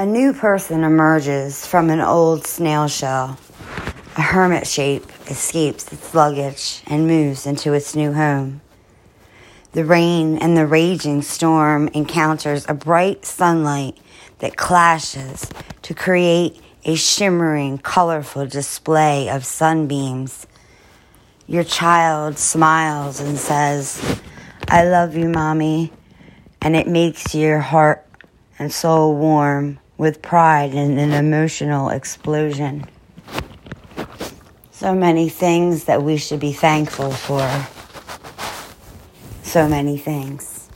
A new person emerges from an old snail shell. A hermit shape escapes its luggage and moves into its new home. The rain and the raging storm encounters a bright sunlight that clashes to create a shimmering, colorful display of sunbeams. Your child smiles and says, I love you, Mommy, and it makes your heart and soul warm with pride and an emotional explosion. So many things that we should be thankful for. So many things.